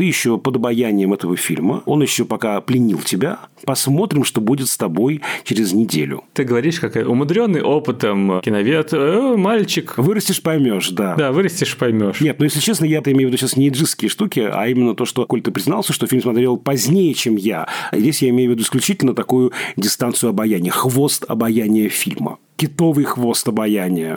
Ты еще под обаянием этого фильма. Он еще пока пленил тебя. Посмотрим, что будет с тобой через неделю. Ты говоришь, как умудренный опытом киновед, э, мальчик. Вырастешь, поймешь, да. Да, вырастешь, поймешь. Нет, ну если честно, я имею в виду сейчас не иджистские штуки, а именно то, что, коль ты признался, что фильм смотрел позднее, чем я. А здесь я имею в виду исключительно такую дистанцию обаяния, хвост обаяния фильма. Китовый хвост обаяния.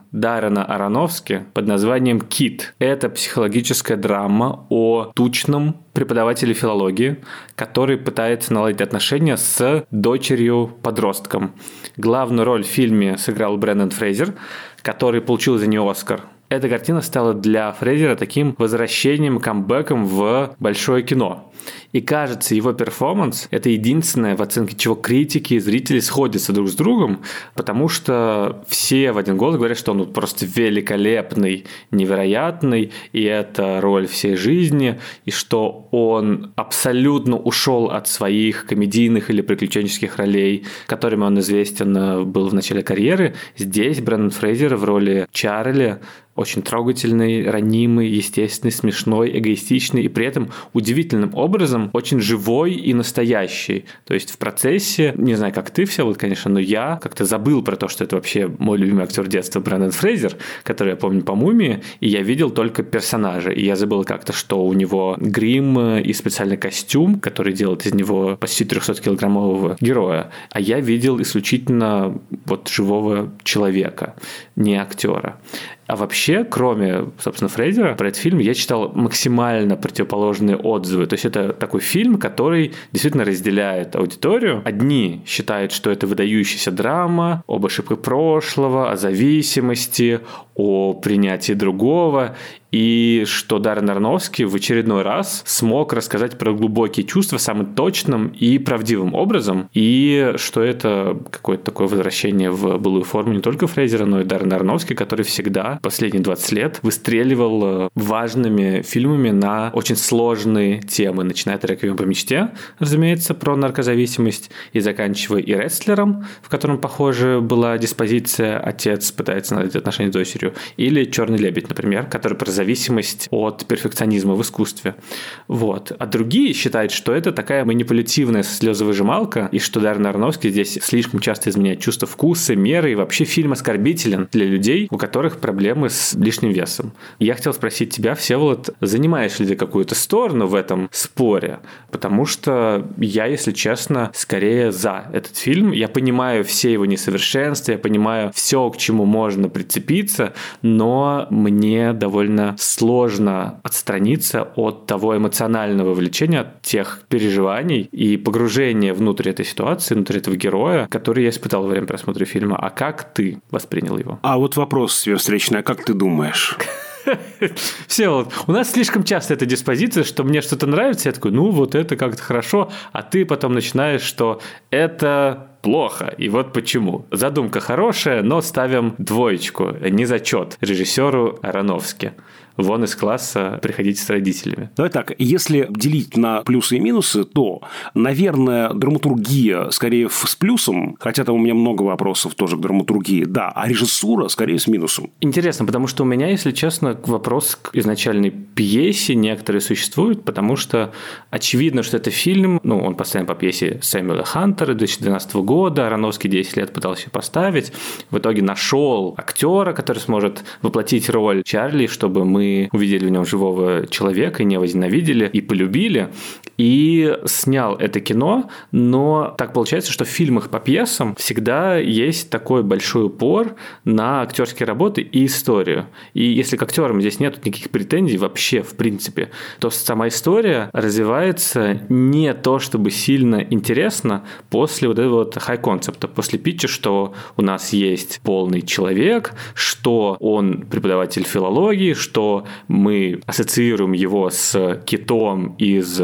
Даррена Аронофски под названием «Кит». Это психологическая драма о тучном преподавателе филологии, который пытается наладить отношения с дочерью-подростком. Главную роль в фильме сыграл Брэндон Фрейзер, который получил за нее Оскар эта картина стала для Фрейзера таким возвращением, камбэком в большое кино. И кажется, его перформанс – это единственное, в оценке чего критики и зрители сходятся друг с другом, потому что все в один голос говорят, что он просто великолепный, невероятный, и это роль всей жизни, и что он абсолютно ушел от своих комедийных или приключенческих ролей, которыми он известен э, был в начале карьеры. Здесь Брэндон Фрейзер в роли Чарли очень трогательный, ранимый, естественный, смешной, эгоистичный и при этом удивительным образом очень живой и настоящий. То есть в процессе, не знаю, как ты все, вот, конечно, но я как-то забыл про то, что это вообще мой любимый актер детства Брэндон Фрейзер, который я помню по «Мумии», и я видел только персонажа. И я забыл как-то, что у него грим и специальный костюм, который делает из него почти 300-килограммового героя. А я видел исключительно вот живого человека, не актера. А вообще, кроме, собственно, Фрейзера, про этот фильм я читал максимально противоположные отзывы. То есть это такой фильм, который действительно разделяет аудиторию. Одни считают, что это выдающаяся драма об ошибках прошлого, о зависимости, о принятии другого и что Даррен Арновский в очередной раз смог рассказать про глубокие чувства самым точным и правдивым образом, и что это какое-то такое возвращение в былую форму не только Фрейзера, но и Даррен Арновский, который всегда последние 20 лет выстреливал э, важными фильмами на очень сложные темы, начиная от «Реквием по мечте», разумеется, про наркозависимость, и заканчивая и «Рестлером», в котором, похоже, была диспозиция «Отец пытается наладить отношения с дочерью», или «Черный лебедь», например, который про зависимость от перфекционизма в искусстве. Вот. А другие считают, что это такая манипулятивная слезовыжималка, и что Даррен Аронофский здесь слишком часто изменяет чувство вкуса, меры, и вообще фильм оскорбителен для людей, у которых проблемы с лишним весом. Я хотел спросить тебя, Всеволод, занимаешь ли ты какую-то сторону в этом споре? Потому что я, если честно, скорее за этот фильм. Я понимаю все его несовершенства, я понимаю все, к чему можно прицепиться, но мне довольно сложно отстраниться от того эмоционального влечения, от тех переживаний и погружения внутрь этой ситуации, внутрь этого героя, который я испытал во время просмотра фильма. А как ты воспринял его? А вот вопрос тебе встречный. А как ты думаешь? Все, вот, у нас слишком часто эта диспозиция, что мне что-то нравится, я такой, ну вот это как-то хорошо, а ты потом начинаешь, что это плохо. И вот почему. Задумка хорошая, но ставим двоечку, не зачет режиссеру Ароновски вон из класса приходите с родителями. Давай так, если делить на плюсы и минусы, то, наверное, драматургия скорее с плюсом, хотя там у меня много вопросов тоже к драматургии, да, а режиссура скорее с минусом. Интересно, потому что у меня, если честно, вопрос к изначальной пьесе некоторые существуют, потому что очевидно, что это фильм, ну, он поставлен по пьесе Сэмюэла Хантера 2012 года, Ароновский 10 лет пытался ее поставить, в итоге нашел актера, который сможет воплотить роль Чарли, чтобы мы увидели в нем живого человека, и не возненавидели, и полюбили, и снял это кино, но так получается, что в фильмах по пьесам всегда есть такой большой упор на актерские работы и историю. И если к актерам здесь нет никаких претензий вообще, в принципе, то сама история развивается не то чтобы сильно интересно после вот этого вот хай-концепта, после питча, что у нас есть полный человек, что он преподаватель филологии, что мы ассоциируем его с китом из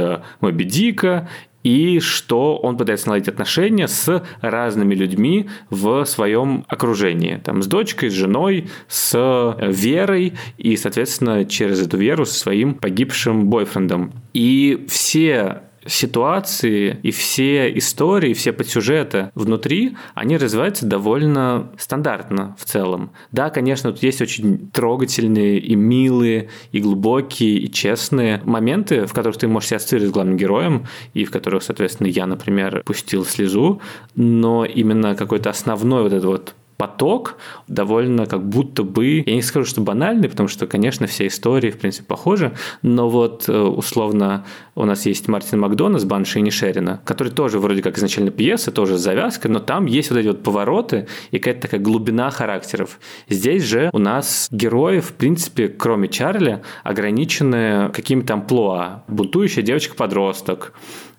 Моби Дика, и что он пытается наладить отношения с разными людьми в своем окружении. Там, с дочкой, с женой, с Верой и, соответственно, через эту Веру со своим погибшим бойфрендом. И все ситуации и все истории, все подсюжеты внутри, они развиваются довольно стандартно в целом. Да, конечно, тут есть очень трогательные и милые, и глубокие, и честные моменты, в которых ты можешь себя ассоциировать с главным героем, и в которых, соответственно, я, например, пустил слезу, но именно какой-то основной вот этот вот поток довольно как будто бы, я не скажу, что банальный, потому что, конечно, все истории, в принципе, похожи, но вот э, условно у нас есть Мартин Макдональдс, Банши и Нишерина, который тоже вроде как изначально пьеса, тоже завязка, но там есть вот эти вот повороты и какая-то такая глубина характеров. Здесь же у нас герои, в принципе, кроме Чарли, ограничены какими-то амплуа. Бунтующая девочка-подросток,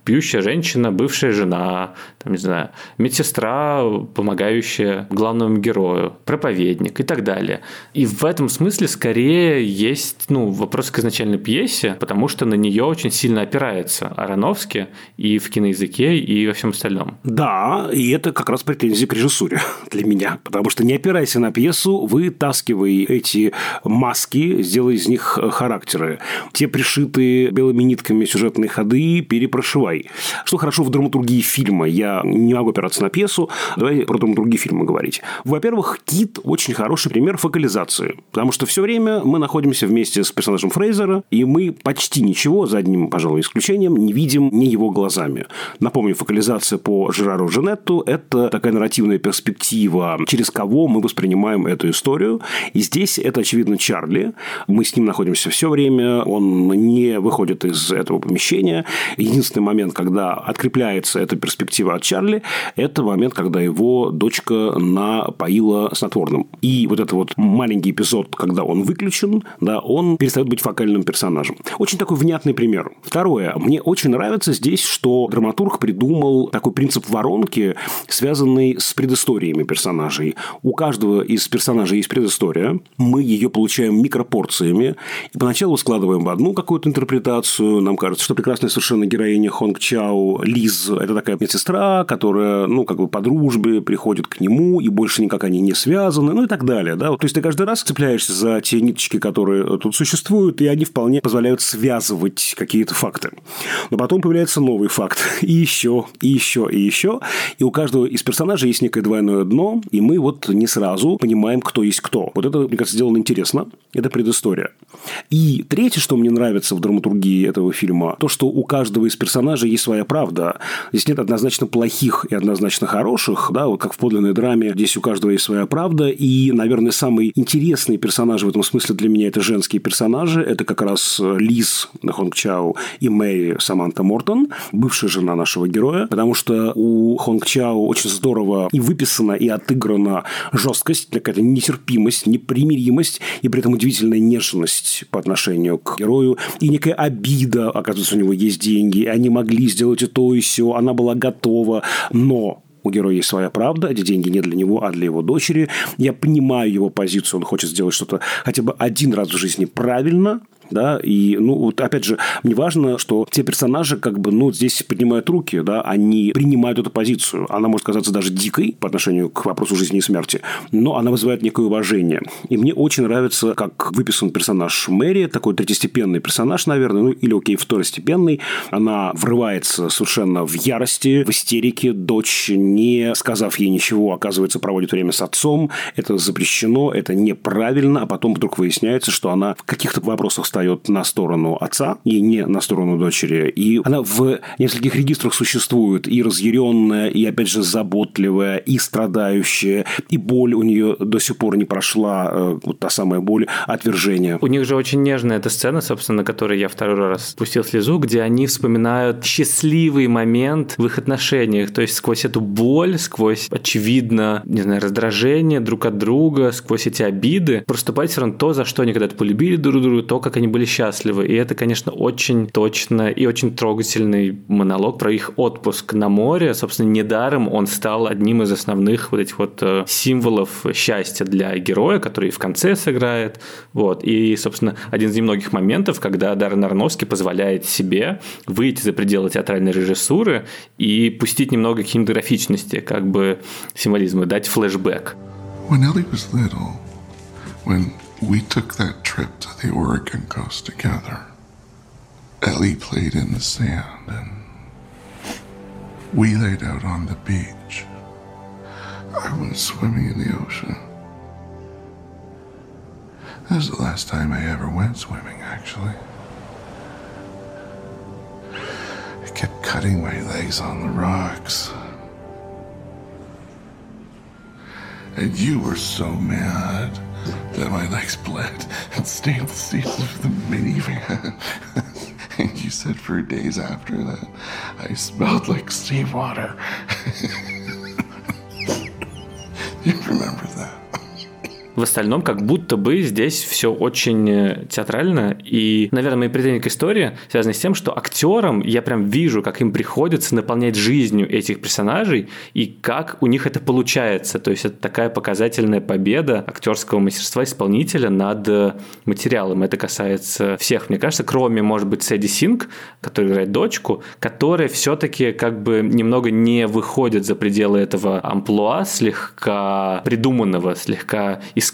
пьющая женщина, бывшая жена, там, не знаю, медсестра, помогающая главному герою, проповедник и так далее. И в этом смысле скорее есть ну, вопрос к изначальной пьесе, потому что на нее очень сильно опирается Ароновский и в киноязыке, и во всем остальном. Да, и это как раз претензии к режиссуре для меня, потому что не опирайся на пьесу, вытаскивай эти маски, сделай из них характеры. Те пришитые белыми нитками сюжетные ходы перепрошивай давай. Что хорошо в драматургии фильма? Я не могу опираться на пьесу. Давай про драматургию фильма говорить. Во-первых, Кит очень хороший пример фокализации. Потому что все время мы находимся вместе с персонажем Фрейзера, и мы почти ничего, за одним, пожалуй, исключением, не видим не его глазами. Напомню, фокализация по Жерару Женетту – это такая нарративная перспектива, через кого мы воспринимаем эту историю. И здесь это, очевидно, Чарли. Мы с ним находимся все время, он не выходит из этого помещения. Единственный момент, момент, когда открепляется эта перспектива от Чарли, это момент, когда его дочка напоила снотворным. И вот этот вот маленький эпизод, когда он выключен, да, он перестает быть фокальным персонажем. Очень такой внятный пример. Второе. Мне очень нравится здесь, что драматург придумал такой принцип воронки, связанный с предысториями персонажей. У каждого из персонажей есть предыстория. Мы ее получаем микропорциями. И поначалу складываем в одну какую-то интерпретацию. Нам кажется, что прекрасная совершенно героиня Хон Хонг Чао Лиз – это такая медсестра, которая, ну, как бы по дружбе приходит к нему, и больше никак они не связаны, ну, и так далее, да. То есть, ты каждый раз цепляешься за те ниточки, которые тут существуют, и они вполне позволяют связывать какие-то факты. Но потом появляется новый факт, и еще, и еще, и еще, и у каждого из персонажей есть некое двойное дно, и мы вот не сразу понимаем, кто есть кто. Вот это, мне кажется, сделано интересно. Это предыстория. И третье, что мне нравится в драматургии этого фильма, то, что у каждого из персонажей персонажей есть своя правда. Здесь нет однозначно плохих и однозначно хороших, да, вот как в подлинной драме, здесь у каждого есть своя правда, и, наверное, самый интересный персонаж в этом смысле для меня это женские персонажи, это как раз Лиз Хонг Чао и Мэри Саманта Мортон, бывшая жена нашего героя, потому что у Хонг Чао очень здорово и выписана, и отыграна жесткость, какая-то нетерпимость, непримиримость, и при этом удивительная нежность по отношению к герою, и некая обида, оказывается, у него есть деньги, и они могли могли сделать и то, и все, она была готова, но у героя есть своя правда, эти деньги не для него, а для его дочери. Я понимаю его позицию, он хочет сделать что-то хотя бы один раз в жизни правильно, да, и, ну, вот, опять же, мне важно, что те персонажи, как бы, ну, здесь поднимают руки, да, они принимают эту позицию. Она может казаться даже дикой по отношению к вопросу жизни и смерти, но она вызывает некое уважение. И мне очень нравится, как выписан персонаж Мэри, такой третьестепенный персонаж, наверное, ну, или, окей, второстепенный. Она врывается совершенно в ярости, в истерике. Дочь, не сказав ей ничего, оказывается, проводит время с отцом. Это запрещено, это неправильно, а потом вдруг выясняется, что она в каких-то вопросах встает на сторону отца и не на сторону дочери. И она в нескольких регистрах существует. И разъяренная, и, опять же, заботливая, и страдающая. И боль у нее до сих пор не прошла, э, вот та самая боль отвержения. У них же очень нежная эта сцена, собственно, на которой я второй раз спустил слезу, где они вспоминают счастливый момент в их отношениях. То есть сквозь эту боль, сквозь, очевидно, не знаю, раздражение друг от друга, сквозь эти обиды, проступает все равно то, за что они когда-то полюбили друг друга, то, как они были счастливы. И это, конечно, очень точно и очень трогательный монолог про их отпуск на море. Собственно, недаром он стал одним из основных вот этих вот э, символов счастья для героя, который в конце сыграет. Вот. И, собственно, один из немногих моментов, когда Даррен Арновский позволяет себе выйти за пределы театральной режиссуры и пустить немного кинематографичности, как бы символизма, дать флешбэк. When Ellie was little, when we took that trip to the Oregon coast together, Ellie played in the sand and we laid out on the beach. I went swimming in the ocean. That was the last time I ever went swimming, actually. I kept cutting my legs on the rocks. And you were so mad that my legs bled and stained the seats of the minivan. and you said for days after that, I smelled like seawater. you remember that? В остальном, как будто бы здесь все очень э, театрально. И, наверное, мои претензии к истории связаны с тем, что актерам я прям вижу, как им приходится наполнять жизнью этих персонажей и как у них это получается. То есть это такая показательная победа актерского мастерства исполнителя над э, материалом. Это касается всех, мне кажется, кроме, может быть, Сэдди Синг, который играет дочку, которая все-таки как бы немного не выходит за пределы этого амплуа слегка придуманного, слегка искусственного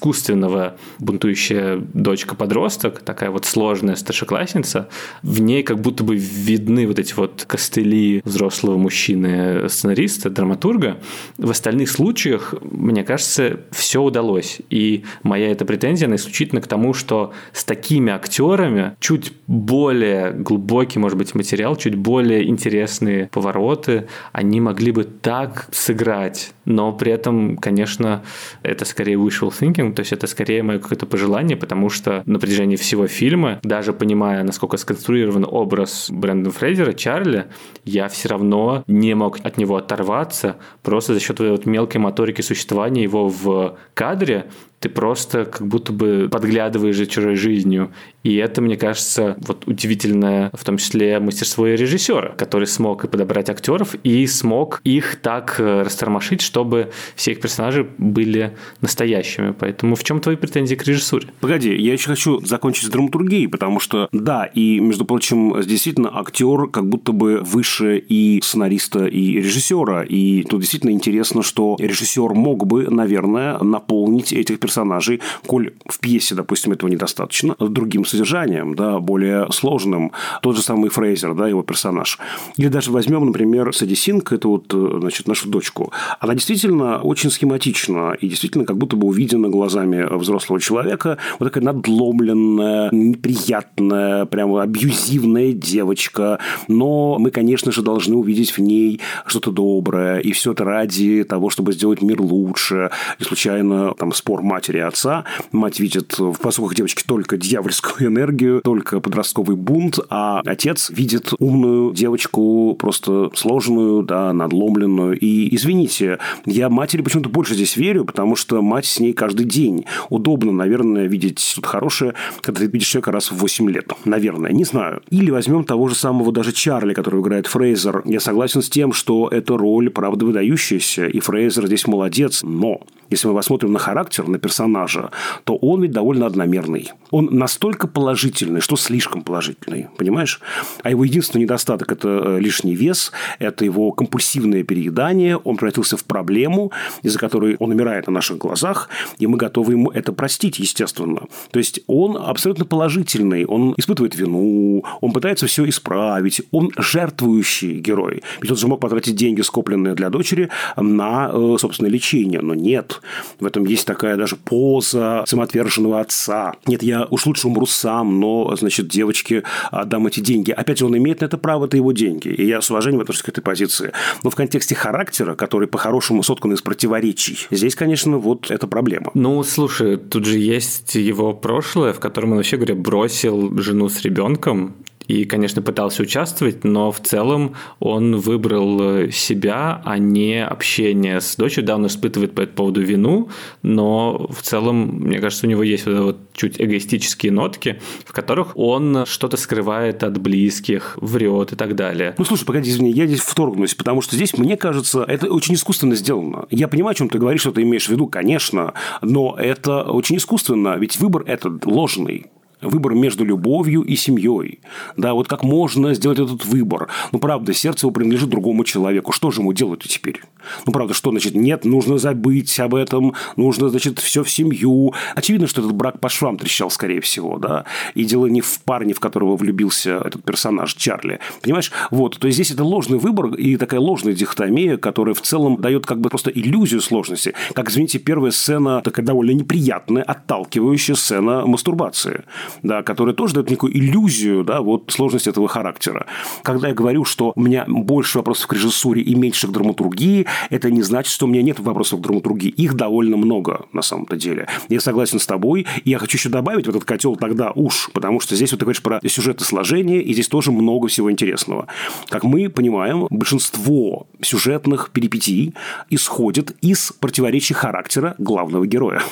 бунтующая дочка-подросток, такая вот сложная старшеклассница, в ней как будто бы видны вот эти вот костыли взрослого мужчины-сценариста, драматурга. В остальных случаях, мне кажется, все удалось. И моя эта претензия, она исключительно к тому, что с такими актерами чуть более глубокий, может быть, материал, чуть более интересные повороты, они могли бы так сыграть. Но при этом, конечно, это скорее wishful thinking, фильм, то есть это скорее мое какое-то пожелание, потому что на протяжении всего фильма, даже понимая, насколько сконструирован образ Брэндона Фрейзера, Чарли, я все равно не мог от него оторваться просто за счет вот мелкой моторики существования его в кадре, ты просто как будто бы подглядываешь за чужой жизнью. И это, мне кажется, вот удивительное, в том числе, мастерство режиссера, который смог и подобрать актеров, и смог их так э, растормошить, чтобы все их персонажи были настоящими. Поэтому в чем твои претензии к режиссуре? Погоди, я еще хочу закончить с драматургией, потому что, да, и, между прочим, действительно, актер как будто бы выше и сценариста, и режиссера. И тут действительно интересно, что режиссер мог бы, наверное, наполнить этих персонажей персонажей, коль в пьесе, допустим, этого недостаточно, другим содержанием, да, более сложным. Тот же самый Фрейзер, да, его персонаж. Или даже возьмем, например, Сэдди Синг, это вот, э, значит, нашу дочку. Она действительно очень схематична и действительно как будто бы увидена глазами взрослого человека. Вот такая надломленная, неприятная, прямо абьюзивная девочка. Но мы, конечно же, должны увидеть в ней что-то доброе. И все это ради того, чтобы сделать мир лучше. И случайно там спор матери и отца. Мать видит в поступках девочки только дьявольскую энергию, только подростковый бунт, а отец видит умную девочку, просто сложную, да, надломленную. И, извините, я матери почему-то больше здесь верю, потому что мать с ней каждый день. Удобно, наверное, видеть что-то хорошее, когда ты видишь человека раз в 8 лет. Наверное, не знаю. Или возьмем того же самого даже Чарли, который играет Фрейзер. Я согласен с тем, что эта роль, правда, выдающаяся, и Фрейзер здесь молодец, но если мы посмотрим на характер, на персонажа, то он ведь довольно одномерный. Он настолько положительный, что слишком положительный, понимаешь? А его единственный недостаток – это э, лишний вес, это его компульсивное переедание, он превратился в проблему, из-за которой он умирает на наших глазах, и мы готовы ему это простить, естественно. То есть, он абсолютно положительный, он испытывает вину, он пытается все исправить, он жертвующий герой. Ведь он же мог потратить деньги, скопленные для дочери, на, э, собственно, лечение, но нет. В этом есть такая даже же, поза самоотверженного отца. Нет, я уж лучше умру сам, но, значит, девочке отдам эти деньги. Опять он имеет на это право, это его деньги. И я с уважением отношусь к этой позиции. Но в контексте характера, который по-хорошему соткан из противоречий, здесь, конечно, вот это проблема. Ну, слушай, тут же есть его прошлое, в котором он вообще, говоря, бросил жену с ребенком и, конечно, пытался участвовать, но в целом он выбрал э, себя, а не общение с дочерью. Да, он испытывает по этому поводу вину, но в целом, мне кажется, у него есть вот, вот чуть эгоистические нотки, в которых он что-то скрывает от близких, врет и так далее. Ну, слушай, погоди, извини, я здесь вторгнусь, потому что здесь, мне кажется, это очень искусственно сделано. Я понимаю, о чем ты говоришь, что ты имеешь в виду, конечно, но это очень искусственно, ведь выбор этот ложный выбор между любовью и семьей. Да, вот как можно сделать этот выбор? Ну, правда, сердце его принадлежит другому человеку. Что же ему делать теперь? Ну, правда, что значит? Нет, нужно забыть об этом, нужно, значит, все в семью. Очевидно, что этот брак по швам трещал, скорее всего, да. И дело не в парне, в которого влюбился этот персонаж Чарли. Понимаешь? Вот. То есть, здесь это ложный выбор и такая ложная дихотомия, которая в целом дает как бы просто иллюзию сложности. Как, извините, первая сцена такая довольно неприятная, отталкивающая сцена мастурбации да, которая тоже дает некую иллюзию да, вот, сложности этого характера. Когда я говорю, что у меня больше вопросов к режиссуре и меньше к драматургии, это не значит, что у меня нет вопросов к драматургии. Их довольно много на самом-то деле. Я согласен с тобой, и я хочу еще добавить в этот котел тогда уж, потому что здесь вот ты говоришь про сюжетосложение, и здесь тоже много всего интересного. Как мы понимаем, большинство сюжетных перипетий исходит из противоречий характера главного героя.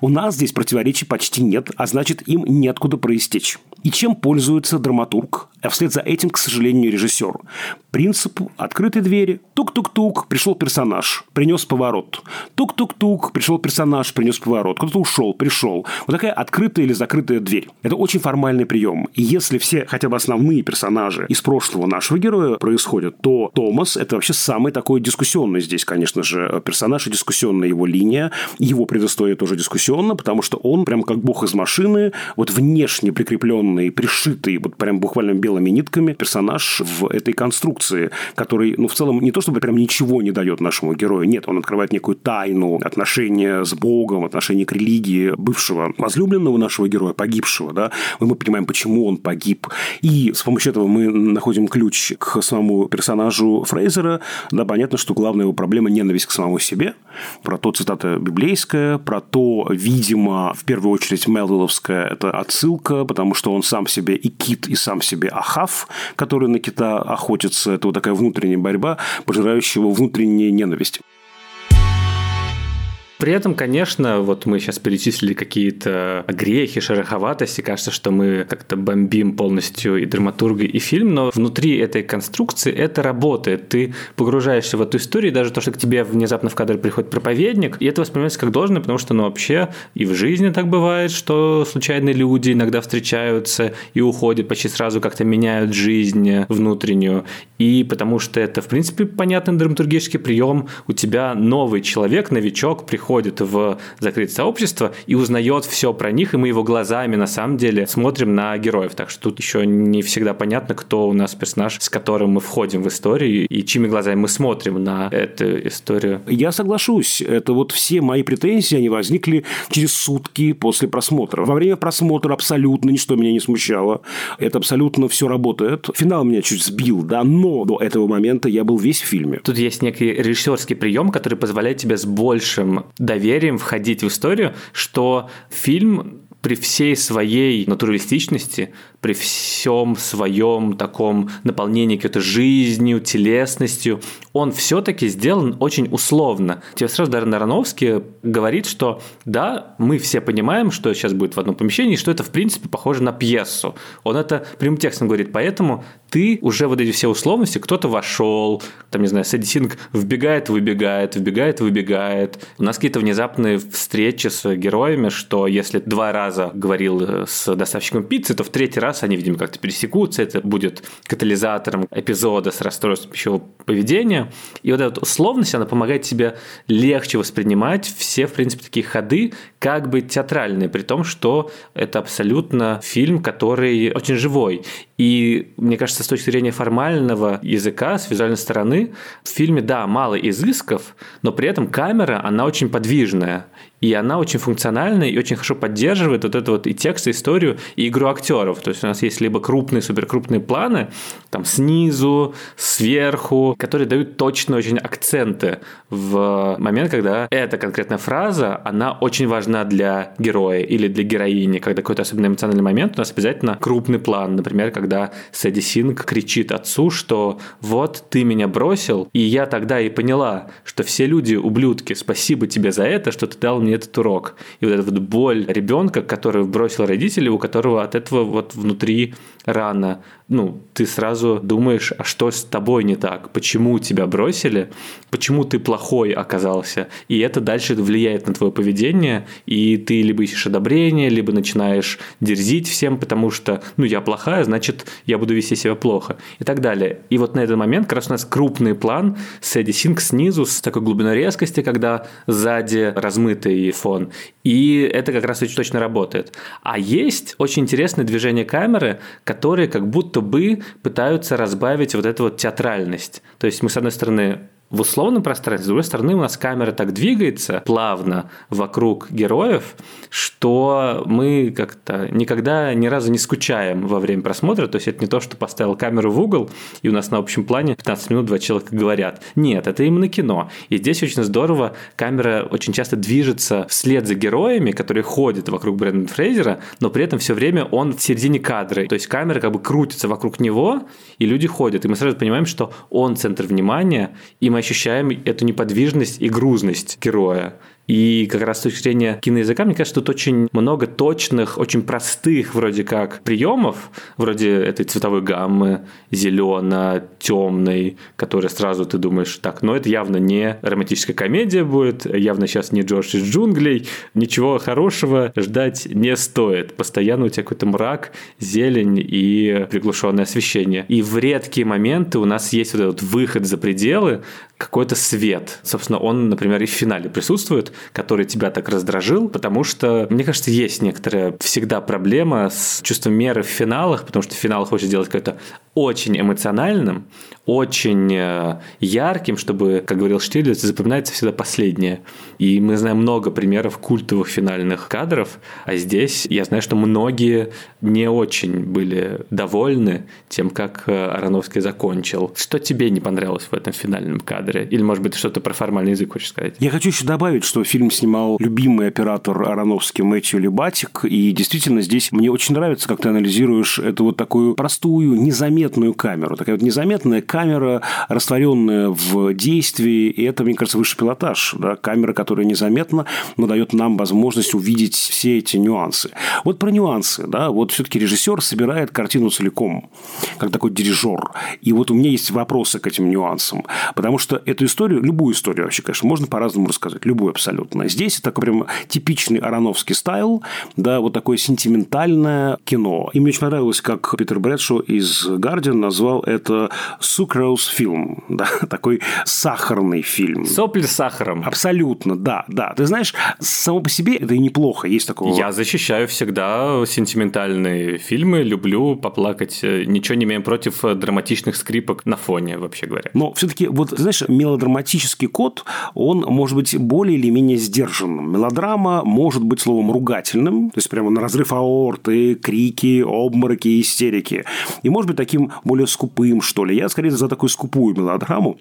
У нас здесь противоречий почти нет, а значит, им неоткуда проистечь. И чем пользуется драматург, а вслед за этим, к сожалению, режиссер? Принцип открытой двери. Тук-тук-тук, пришел персонаж, принес поворот. Тук-тук-тук, пришел персонаж, принес поворот. Кто-то ушел, пришел. Вот такая открытая или закрытая дверь. Это очень формальный прием. И если все хотя бы основные персонажи из прошлого нашего героя происходят, то Томас – это вообще самый такой дискуссионный здесь, конечно же, персонаж и дискуссионная его линия. Его предыстория тоже дискуссионна, потому что он прям как бог из машины, вот внешне прикрепленный, пришитый вот прям буквально белыми нитками персонаж в этой конструкции, который, ну, в целом не то чтобы прям ничего не дает нашему герою, нет, он открывает некую тайну отношения с Богом, отношения к религии бывшего возлюбленного нашего героя, погибшего, да, и мы понимаем, почему он погиб. И с помощью этого мы находим ключ к самому персонажу Фрейзера, да, понятно, что главная его проблема – ненависть к самому себе, про то цитата библейская, про то, видимо, в первую очередь Мелвилловская – это отсылка, потому что он сам себе и кит, и сам себе Ахав, который на кита охотится. Это вот такая внутренняя борьба, пожирающая его внутренняя ненависть. При этом, конечно, вот мы сейчас перечислили какие-то грехи, шероховатости, кажется, что мы как-то бомбим полностью и драматурга, и фильм, но внутри этой конструкции это работает. Ты погружаешься в эту историю, даже то, что к тебе внезапно в кадр приходит проповедник, и это воспринимается как должное, потому что, ну, вообще и в жизни так бывает, что случайные люди иногда встречаются и уходят, почти сразу как-то меняют жизнь внутреннюю, и потому что это, в принципе, понятный драматургический прием, у тебя новый человек, новичок приходит приходит в закрытое сообщество и узнает все про них, и мы его глазами на самом деле смотрим на героев. Так что тут еще не всегда понятно, кто у нас персонаж, с которым мы входим в историю и чьими глазами мы смотрим на эту историю. Я соглашусь. Это вот все мои претензии, они возникли через сутки после просмотра. Во время просмотра абсолютно ничто меня не смущало. Это абсолютно все работает. Финал меня чуть сбил, да, но до этого момента я был весь в фильме. Тут есть некий режиссерский прием, который позволяет тебе с большим доверием входить в историю, что фильм при всей своей натуралистичности при всем своем таком наполнении какой-то жизнью, телесностью, он все-таки сделан очень условно. Тебе сразу Дарren Аронофский говорит, что да, мы все понимаем, что сейчас будет в одном помещении, что это в принципе похоже на пьесу. Он это прямым текстом говорит, поэтому ты уже вот эти все условности, кто-то вошел, там, не знаю, Сэдди вбегает, выбегает, вбегает, выбегает. У нас какие-то внезапные встречи с героями, что если два раза говорил с доставщиком пиццы, то в третий раз раз они, видимо, как-то пересекутся, это будет катализатором эпизода с расстройством пищевого поведения. И вот эта условность, она помогает тебе легче воспринимать все, в принципе, такие ходы, как бы театральные, при том, что это абсолютно фильм, который очень живой. И мне кажется, с точки зрения формального языка, с визуальной стороны, в фильме, да, мало изысков, но при этом камера, она очень подвижная. И она очень функциональная и очень хорошо поддерживает вот это вот и текст, и историю, и игру актеров. То есть у нас есть либо крупные, суперкрупные планы, там снизу, сверху, которые дают точно очень акценты в момент, когда эта конкретная фраза, она очень важна для героя или для героини. Когда какой-то особенно эмоциональный момент, у нас обязательно крупный план. Например, когда Сэдди Синг кричит отцу, что вот ты меня бросил, и я тогда и поняла, что все люди ублюдки, спасибо тебе за это, что ты дал мне этот урок. И вот эта вот боль ребенка, который бросил родителей, у которого от этого вот внутри рана ну, ты сразу думаешь, а что с тобой не так? Почему тебя бросили? Почему ты плохой оказался? И это дальше влияет на твое поведение, и ты либо ищешь одобрение, либо начинаешь дерзить всем, потому что, ну, я плохая, значит, я буду вести себя плохо, и так далее. И вот на этот момент как раз у нас крупный план с Эдди Синг снизу, с такой глубиной резкости, когда сзади размытый фон. И это как раз очень точно работает. А есть очень интересное движение камеры, которые как будто бы пытаются разбавить вот эту вот театральность. То есть мы, с одной стороны, в условном пространстве, с другой стороны, у нас камера так двигается плавно вокруг героев, что мы как-то никогда ни разу не скучаем во время просмотра. То есть это не то, что поставил камеру в угол, и у нас на общем плане 15 минут два человека говорят. Нет, это именно кино. И здесь очень здорово, камера очень часто движется вслед за героями, которые ходят вокруг Брэндона Фрейзера, но при этом все время он в середине кадра. То есть камера как бы крутится вокруг него, и люди ходят. И мы сразу понимаем, что он центр внимания, и мы ощущаем эту неподвижность и грузность героя. И как раз с точки зрения киноязыка, мне кажется, тут очень много точных, очень простых вроде как приемов, вроде этой цветовой гаммы, зелено, темной, которая сразу ты думаешь, так, ну это явно не романтическая комедия будет, явно сейчас не Джордж из джунглей, ничего хорошего ждать не стоит. Постоянно у тебя какой-то мрак, зелень и приглушенное освещение. И в редкие моменты у нас есть вот этот выход за пределы, какой-то свет. Собственно, он, например, и в финале присутствует, который тебя так раздражил, потому что, мне кажется, есть некоторая всегда проблема с чувством меры в финалах, потому что в финалах хочется сделать какое-то очень эмоциональным, очень э, ярким, чтобы, как говорил Штирлиц, запоминается всегда последнее. И мы знаем много примеров культовых финальных кадров, а здесь я знаю, что многие не очень были довольны тем, как э, Ароновский закончил. Что тебе не понравилось в этом финальном кадре? Или, может быть, что-то про формальный язык хочешь сказать? Я хочу еще добавить, что фильм снимал любимый оператор Ароновский Мэтью Лебатик, и действительно здесь мне очень нравится, как ты анализируешь эту вот такую простую, незаметную незаметную камеру. Такая вот незаметная камера, растворенная в действии, и это, мне кажется, высший пилотаж. Да? Камера, которая незаметна, но дает нам возможность увидеть все эти нюансы. Вот про нюансы. Да? Вот все-таки режиссер собирает картину целиком, как такой дирижер. И вот у меня есть вопросы к этим нюансам. Потому что эту историю, любую историю вообще, конечно, можно по-разному рассказать. Любую абсолютно. Здесь это такой прям типичный Ароновский стайл, да, вот такое сентиментальное кино. И мне очень понравилось, как Питер Брэдшо из Guardian назвал это «Sucrose фильм», да, такой сахарный фильм. Сопли с сахаром. Абсолютно, да, да. Ты знаешь, само по себе это и неплохо, есть такого. Я защищаю всегда сентиментальные фильмы, люблю поплакать, ничего не имею против драматичных скрипок на фоне, вообще говоря. Но все-таки, вот, знаешь, мелодраматический код, он может быть более или менее сдержанным. Мелодрама может быть словом ругательным, то есть прямо на разрыв аорты, крики, обмороки, истерики. И может быть таким более скупым, что ли. Я скорее за такую скупую мелодраму.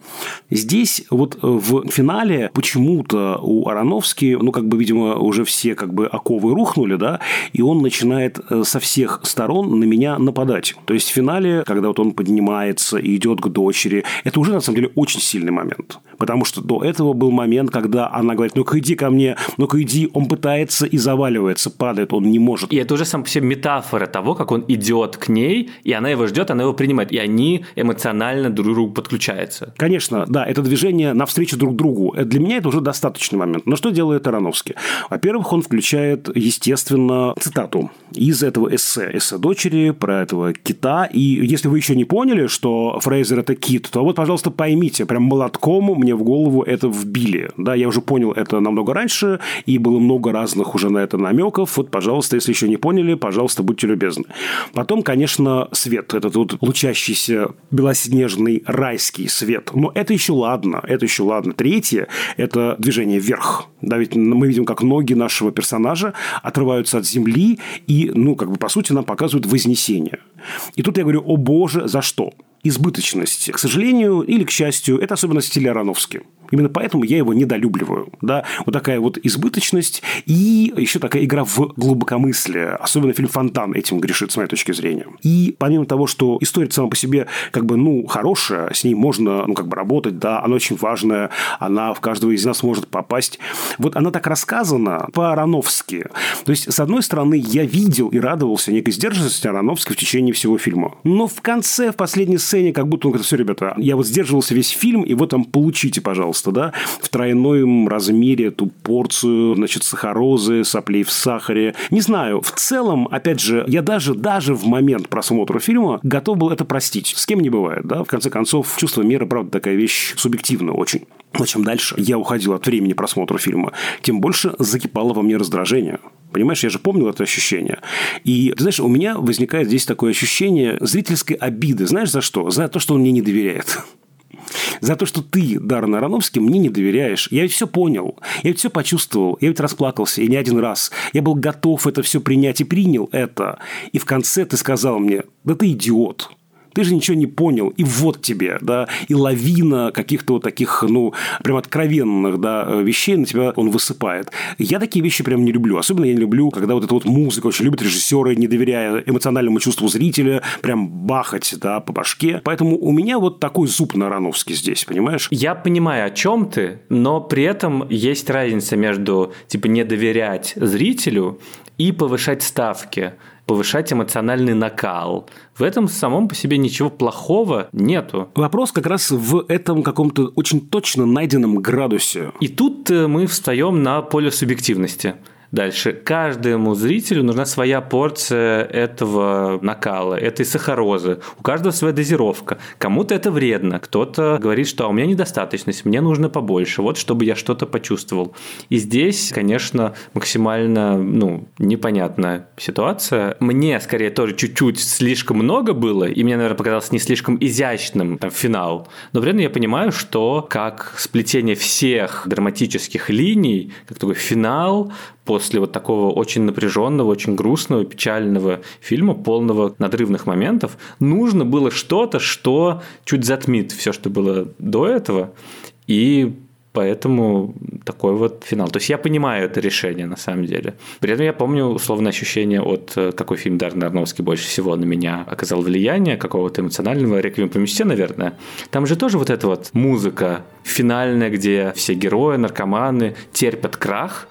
Здесь вот э, в финале почему-то у Ароновски, ну, как бы, видимо, уже все как бы оковы рухнули, да, и он начинает э, со всех сторон на меня нападать. То есть в финале, когда вот он поднимается и идет к дочери, это уже на самом деле очень сильный момент. Потому что до этого был момент, когда она говорит, ну-ка иди ко мне, ну-ка иди, он пытается и заваливается, падает, он не может. И это уже сам по себе метафора того, как он идет к ней, и она его ждет, она его принимает, и они эмоционально друг к другу подключаются. Конечно, да, это движение навстречу друг другу. Э, для меня это уже достаточный момент. Но что делает Ароновский? Во-первых, он включает, естественно, цитату из этого эссе, эссе дочери про этого кита. И если вы еще не поняли, что Фрейзер это кит, то вот, пожалуйста, поймите, прям молотком мне в голову это вбили. Да, я уже понял это намного раньше, и было много разных уже на это намеков. Вот, пожалуйста, если еще не поняли, пожалуйста, будьте любезны. Потом, конечно, свет. Этот вот лучащийся белоснежный райский свет. Но это еще ладно, это еще ладно. Третье – это движение вверх. Да, ведь мы видим, как ноги нашего персонажа отрываются от земли и, ну, как бы, по сути, нам показывают вознесение. И тут я говорю, о боже, за что? избыточность. К сожалению или к счастью, это особенность стиля Ароновски. Именно поэтому я его недолюбливаю. Да? Вот такая вот избыточность и еще такая игра в глубокомыслие. Особенно фильм «Фонтан» этим грешит, с моей точки зрения. И помимо того, что история сама по себе как бы, ну, хорошая, с ней можно, ну, как бы работать, да, она очень важная, она в каждого из нас может попасть. Вот она так рассказана по-ароновски. То есть, с одной стороны, я видел и радовался некой сдержанности Ароновски в течение всего фильма. Но в конце, в последней сцене, как будто он говорит, все, ребята, я вот сдерживался весь фильм, и вот там получите, пожалуйста пожалуйста, да, в тройном размере эту порцию, значит, сахарозы, соплей в сахаре. Не знаю, в целом, опять же, я даже, даже в момент просмотра фильма готов был это простить. С кем не бывает, да, в конце концов, чувство меры, правда, такая вещь субъективная очень. Но чем дальше я уходил от времени просмотра фильма, тем больше закипало во мне раздражение. Понимаешь, я же помнил это ощущение. И, ты знаешь, у меня возникает здесь такое ощущение зрительской обиды. Знаешь, за что? За то, что он мне не доверяет. За то, что ты, Даррен Ароновский, мне не доверяешь. Я ведь все понял. Я ведь все почувствовал. Я ведь расплакался. И не один раз. Я был готов это все принять и принял это. И в конце ты сказал мне, да ты идиот ты же ничего не понял, и вот тебе, да, и лавина каких-то вот таких, ну, прям откровенных, да, вещей на тебя он высыпает. Я такие вещи прям не люблю. Особенно я не люблю, когда вот эта вот музыка очень любят режиссеры, не доверяя эмоциональному чувству зрителя, прям бахать, да, по башке. Поэтому у меня вот такой зуб на Рановский здесь, понимаешь? Я понимаю, о чем ты, но при этом есть разница между, типа, не доверять зрителю и повышать ставки повышать эмоциональный накал. В этом самом по себе ничего плохого нету. Вопрос как раз в этом каком-то очень точно найденном градусе. И тут э, мы встаем на поле субъективности. Дальше. Каждому зрителю нужна своя порция этого накала, этой сахарозы. У каждого своя дозировка. Кому-то это вредно, кто-то говорит, что а у меня недостаточность, мне нужно побольше, вот чтобы я что-то почувствовал. И здесь, конечно, максимально ну, непонятная ситуация. Мне, скорее, тоже чуть-чуть слишком много было, и мне, наверное, показалось не слишком изящным там, финал. Но при этом я понимаю, что как сплетение всех драматических линий, как такой финал, после вот такого очень напряженного, очень грустного, печального фильма, полного надрывных моментов, нужно было что-то, что чуть затмит все, что было до этого, и Поэтому такой вот финал. То есть я понимаю это решение на самом деле. При этом я помню условное ощущение от э, какой фильм Даррен Аронофский больше всего на меня оказал влияние, какого-то эмоционального, «Реквием по мечте», наверное. Там же тоже вот эта вот музыка финальная, где все герои, наркоманы терпят крах,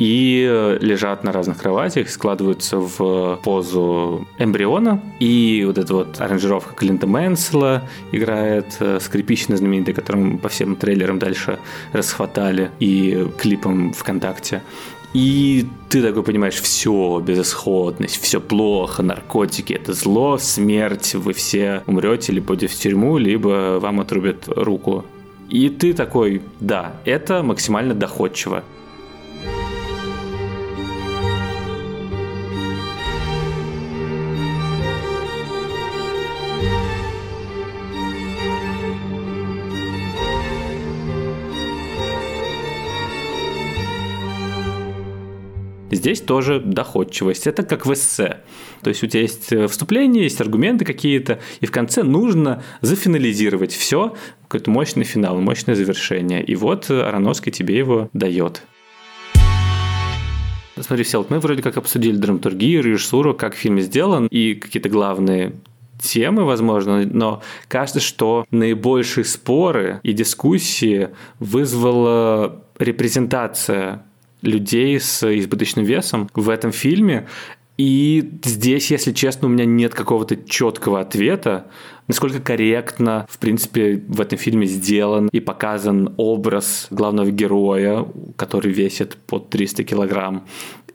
и э, лежат на разных кроватях, складываются в позу эмбриона. И вот эта вот аранжировка Клинта Мэнсела играет, э, скрипичная знаменитая, которую по всем трейлерам дальше расхватали, и клипом ВКонтакте. И ты такой понимаешь, все, безысходность, все плохо, наркотики, это зло, смерть, вы все умрете, либо пойдете в тюрьму, либо вам отрубят руку. И ты такой, да, это максимально доходчиво. Здесь тоже доходчивость. Это как в эссе. То есть у тебя есть э, вступление, есть аргументы какие-то, и в конце нужно зафинализировать все, какой-то мощный финал, мощное завершение. И вот Ароновский тебе его дает. Смотри, Сел, мы вроде как обсудили драматургию, режиссуру, как фильм сделан, и какие-то главные темы, возможно, но кажется, что наибольшие споры и дискуссии вызвала репрезентация людей с избыточным весом в этом фильме. И здесь, если честно, у меня нет какого-то четкого ответа, насколько корректно, в принципе, в этом фильме сделан и показан образ главного героя, который весит под 300 килограмм.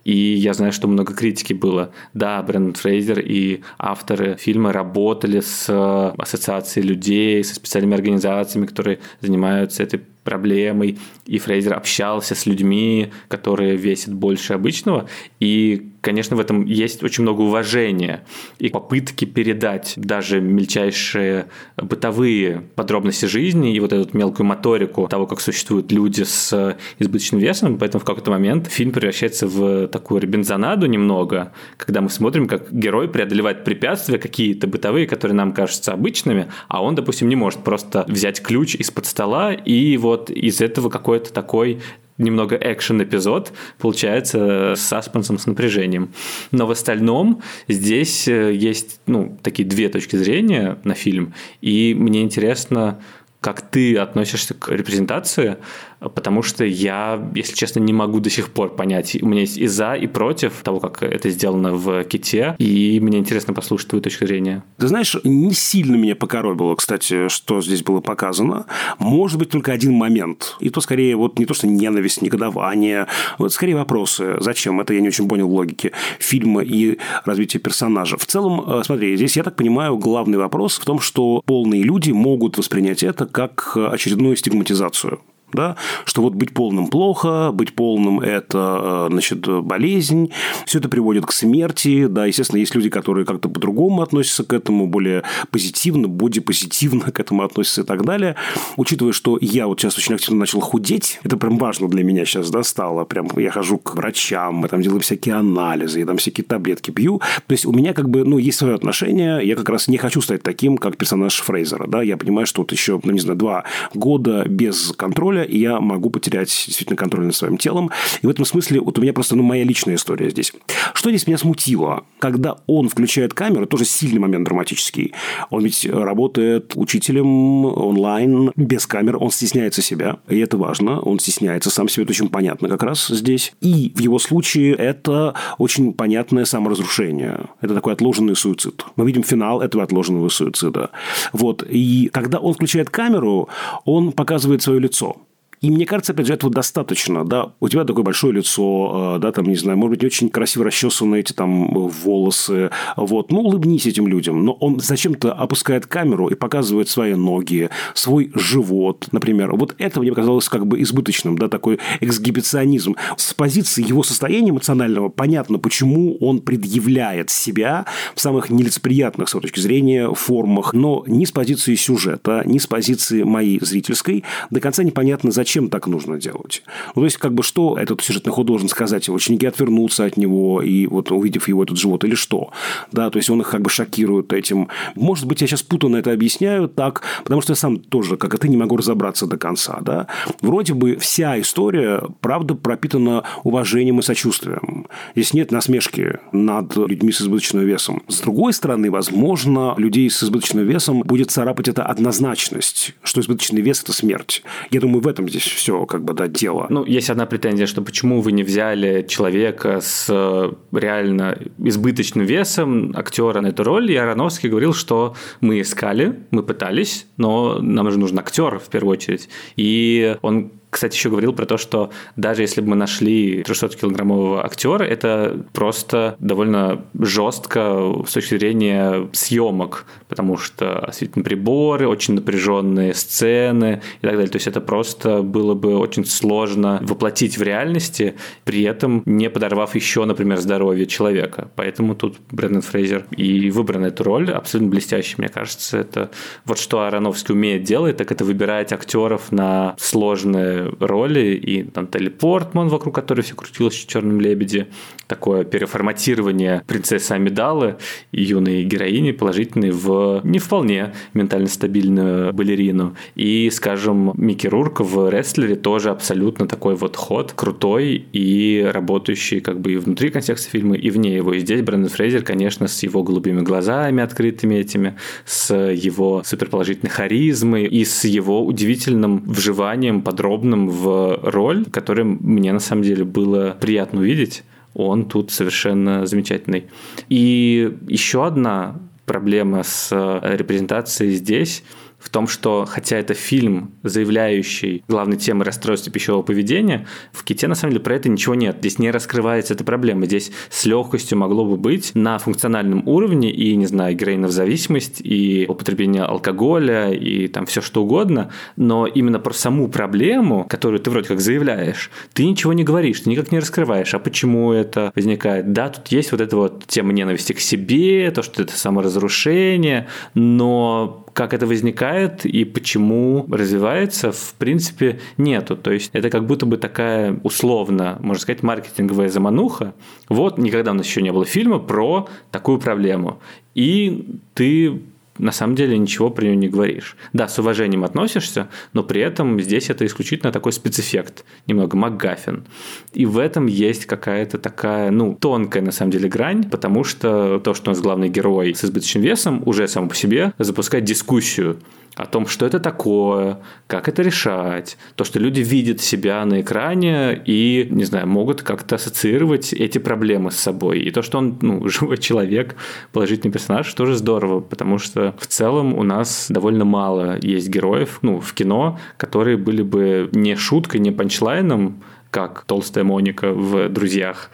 И я знаю, что много критики было. Да, Брэндон Фрейзер и авторы фильма работали с ассоциацией людей, со специальными организациями, которые занимаются этой проблемой, и Фрейзер общался с людьми, которые весят больше обычного, и, конечно, в этом есть очень много уважения и попытки передать даже мельчайшие бытовые подробности жизни и вот эту мелкую моторику того, как существуют люди с избыточным весом, поэтому в какой-то момент фильм превращается в такую робинзонаду немного, когда мы смотрим, как герой преодолевает препятствия какие-то бытовые, которые нам кажутся обычными, а он, допустим, не может просто взять ключ из-под стола и вот вот из этого какой-то такой немного экшен-эпизод получается с саспенсом, с напряжением. Но в остальном здесь э, есть ну, такие две точки зрения на фильм, и мне интересно, как ты относишься к репрезентации потому что я, если честно, не могу до сих пор понять. У меня есть и за, и против того, как это сделано в ките, и мне интересно послушать твою точку зрения. Ты знаешь, не сильно меня покоробило, кстати, что здесь было показано. Может быть, только один момент. И то, скорее, вот не то, что ненависть, негодование, вот скорее вопросы. Зачем? Это я не очень понял логики фильма и развития персонажа. В целом, э, смотри, здесь, я так понимаю, главный вопрос в том, что полные люди могут воспринять это как очередную стигматизацию да, что вот быть полным плохо, быть полным – это, э, значит, болезнь, все это приводит к смерти, да, естественно, есть люди, которые как-то по-другому относятся к этому, более позитивно, бодипозитивно к этому относятся и так далее. Учитывая, что я вот сейчас очень активно начал худеть, это прям важно для меня сейчас, да, стало, прям я хожу к врачам, мы там делаем всякие анализы, я там всякие таблетки пью, то есть у меня как бы, ну, есть свое отношение, я как раз не хочу стать таким, как персонаж Фрейзера, да, я понимаю, что вот еще, ну, не знаю, два года без контроля, и я могу потерять действительно контроль над своим телом. И в этом смысле вот у меня просто ну, моя личная история здесь. Что здесь меня смутило? Когда он включает камеру, тоже сильный момент драматический. Он ведь работает учителем онлайн, без камер, он стесняется себя, и это важно. Он стесняется сам себя, это очень понятно как раз здесь. И в его случае это очень понятное саморазрушение. Это такой отложенный суицид. Мы видим финал этого отложенного суицида. Вот. И когда он включает камеру, он показывает свое лицо. И мне кажется, опять же, этого достаточно, да. У тебя такое большое лицо, э, да, там, не знаю, может быть, не очень красиво расчесаны эти там волосы, вот. Ну, улыбнись этим людям. Но он зачем-то опускает камеру и показывает свои ноги, свой живот, например. Вот это мне показалось как бы избыточным, да, такой эксгибиционизм. С позиции его состояния эмоционального понятно, почему он предъявляет себя в самых нелицеприятных, с точки зрения, формах, но ни с позиции сюжета, ни с позиции моей зрительской до конца непонятно, зачем зачем так нужно делать? Ну, то есть, как бы, что этот сюжетный ход должен сказать? Ученики отвернутся от него, и вот увидев его этот живот, или что? Да, то есть, он их как бы шокирует этим. Может быть, я сейчас путанно это объясняю так, потому что я сам тоже, как и ты, не могу разобраться до конца, да? Вроде бы вся история, правда, пропитана уважением и сочувствием. Здесь нет насмешки над людьми с избыточным весом. С другой стороны, возможно, людей с избыточным весом будет царапать эта однозначность, что избыточный вес – это смерть. Я думаю, в этом здесь все как бы да, дело. Ну, есть одна претензия, что почему вы не взяли человека с э, реально избыточным весом, актера на эту роль, и Ароновский говорил, что мы искали, мы пытались, но нам же нужен актер в первую очередь. И он кстати, еще говорил про то, что даже если бы мы нашли 300-килограммового актера, это просто довольно жестко с точки зрения съемок, потому что осветительные приборы, очень напряженные сцены и так далее. То есть это просто было бы очень сложно воплотить в реальности, при этом не подорвав еще, например, здоровье человека. Поэтому тут Брэндон Фрейзер и выбран эту роль абсолютно блестящий, мне кажется. Это вот что Ароновский умеет делать, так это выбирать актеров на сложные роли, и там Телли Портман, вокруг которой все крутилось в «Черном лебеде», такое переформатирование принцессы Амидалы и юной героини положительной в не вполне ментально стабильную балерину. И, скажем, Микки Рурк в «Рестлере» тоже абсолютно такой вот ход, крутой и работающий как бы и внутри контекста фильма, и вне его. И здесь Брэндон Фрейзер, конечно, с его голубыми глазами открытыми этими, с его суперположительной харизмой и с его удивительным вживанием подробным вписанным в роль, который мне на самом деле было приятно увидеть. Он тут совершенно замечательный. И еще одна проблема с репрезентацией здесь в том, что хотя это фильм, заявляющий главной темой расстройства пищевого поведения, в ките на самом деле про это ничего нет. Здесь не раскрывается эта проблема. Здесь с легкостью могло бы быть на функциональном уровне и, не знаю, героиновая зависимость, и употребление алкоголя, и там все что угодно, но именно про саму проблему, которую ты вроде как заявляешь, ты ничего не говоришь, ты никак не раскрываешь, а почему это возникает. Да, тут есть вот эта вот тема ненависти к себе, то, что это саморазрушение, но как это возникает и почему развивается, в принципе, нету. То есть это как будто бы такая условно, можно сказать, маркетинговая замануха. Вот никогда у нас еще не было фильма про такую проблему. И ты на самом деле ничего про нее не говоришь. Да, с уважением относишься, но при этом здесь это исключительно такой спецэффект, немного МакГаффин. И в этом есть какая-то такая, ну, тонкая на самом деле грань, потому что то, что у нас главный герой с избыточным весом, уже само по себе запускает дискуссию о том, что это такое, как это решать, то, что люди видят себя на экране и, не знаю, могут как-то ассоциировать эти проблемы с собой. И то, что он, ну, живой человек, положительный персонаж, тоже здорово, потому что в целом у нас довольно мало есть героев, ну, в кино, которые были бы не шуткой, не панчлайном, как толстая Моника в «Друзьях»,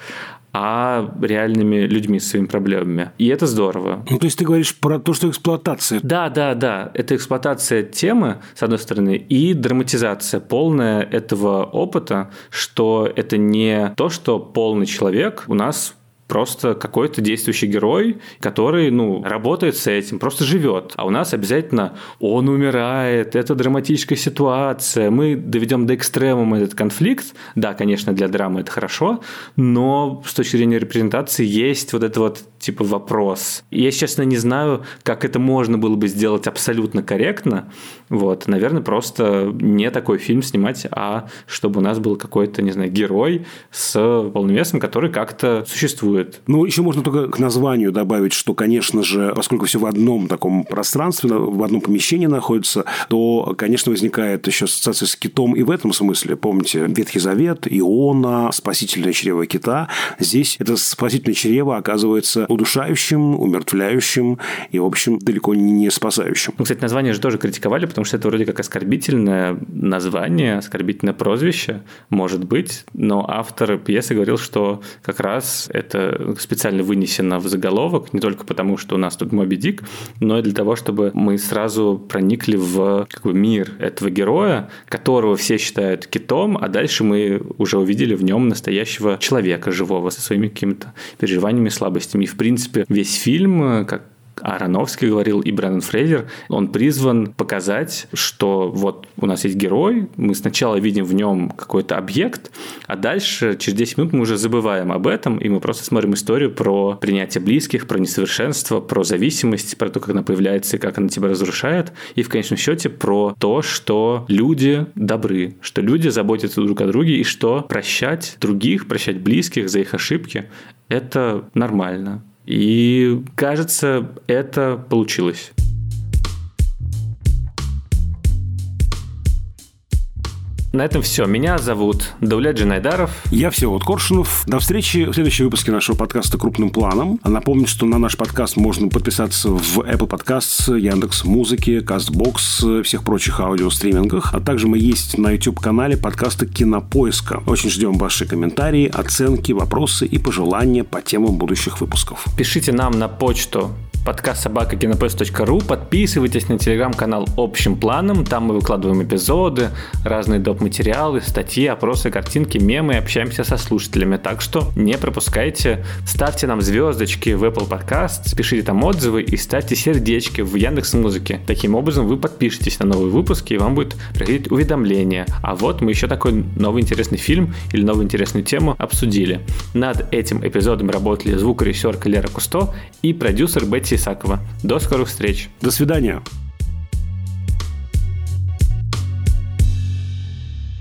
а реальными людьми с своими проблемами. И это здорово. Ну, то есть ты говоришь про то, что эксплуатация. Да, да, да. Это эксплуатация темы, с одной стороны, и драматизация полная этого опыта, что это не то, что полный человек у нас просто какой-то действующий герой, который, ну, работает с этим, просто живет. А у нас обязательно он умирает, это драматическая ситуация, мы доведем до экстремума этот конфликт. Да, конечно, для драмы это хорошо, но с точки зрения репрезентации есть вот это вот типа вопрос. Я, честно, не знаю, как это можно было бы сделать абсолютно корректно. Вот, наверное, просто не такой фильм снимать, а чтобы у нас был какой-то, не знаю, герой с полным весом, который как-то существует существует. Ну, еще можно только к названию добавить, что, конечно же, поскольку все в одном таком пространстве, в одном помещении находится, то, конечно, возникает еще ассоциация с китом и в этом смысле. Помните, Ветхий Завет, Иона, спасительное чрево кита. Здесь это спасительное чрево оказывается удушающим, умертвляющим и, в общем, далеко не спасающим. Ну, кстати, название же тоже критиковали, потому что это вроде как оскорбительное название, оскорбительное прозвище, может быть, но автор пьесы говорил, что как раз это специально вынесено в заголовок, не только потому, что у нас тут Моби Дик, но и для того, чтобы мы сразу проникли в как бы, мир этого героя, которого все считают китом, а дальше мы уже увидели в нем настоящего человека живого со своими какими-то переживаниями, слабостями. И, в принципе, весь фильм, как Ароновский говорил, и Брэндон Фрейзер, он призван показать, что вот у нас есть герой, мы сначала видим в нем какой-то объект, а дальше через 10 минут мы уже забываем об этом, и мы просто смотрим историю про принятие близких, про несовершенство, про зависимость, про то, как она появляется и как она тебя разрушает, и в конечном счете про то, что люди добры, что люди заботятся друг о друге, и что прощать других, прощать близких за их ошибки – это нормально. И кажется, это получилось. На этом все. Меня зовут Давлет Джинайдаров. Я Всеволод Коршунов. До встречи в следующем выпуске нашего подкаста «Крупным планом». Напомню, что на наш подкаст можно подписаться в Apple Podcasts, Яндекс Музыки, Castbox, всех прочих аудиостримингах. А также мы есть на YouTube-канале подкаста «Кинопоиска». Очень ждем ваши комментарии, оценки, вопросы и пожелания по темам будущих выпусков. Пишите нам на почту подкаст собака кинопоиск.ру. Подписывайтесь на телеграм-канал общим планом. Там мы выкладываем эпизоды, разные доп. материалы, статьи, опросы, картинки, мемы, общаемся со слушателями. Так что не пропускайте. Ставьте нам звездочки в Apple Podcast, пишите там отзывы и ставьте сердечки в Яндекс Музыке. Таким образом вы подпишетесь на новые выпуски и вам будет приходить уведомление. А вот мы еще такой новый интересный фильм или новую интересную тему обсудили. Над этим эпизодом работали звукорежиссерка Лера Кусто и продюсер Бетти Алексея Исакова. До скорых встреч. До свидания.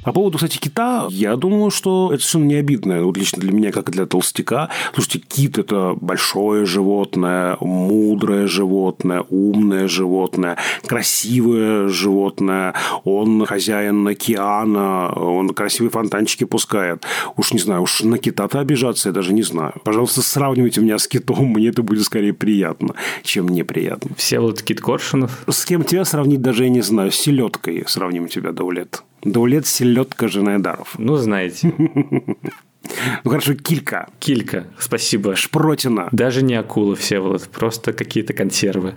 По поводу, кстати, кита, я думаю, что это совершенно не обидно. Вот лично для меня, как и для толстяка. Слушайте, кит – это большое животное, мудрое животное, умное животное, красивое животное. Он хозяин океана, он красивые фонтанчики пускает. Уж не знаю, уж на кита-то обижаться я даже не знаю. Пожалуйста, сравнивайте меня с китом, мне это будет скорее приятно, чем неприятно. Все вот Кит Коршунов. С кем тебя сравнить даже я не знаю. С селедкой сравним тебя, Даулет. Даулет селедка Женайдаров. Ну, знаете. Ну хорошо, килька. Килька, спасибо. Шпротина. Даже не акула, все вот, просто какие-то консервы.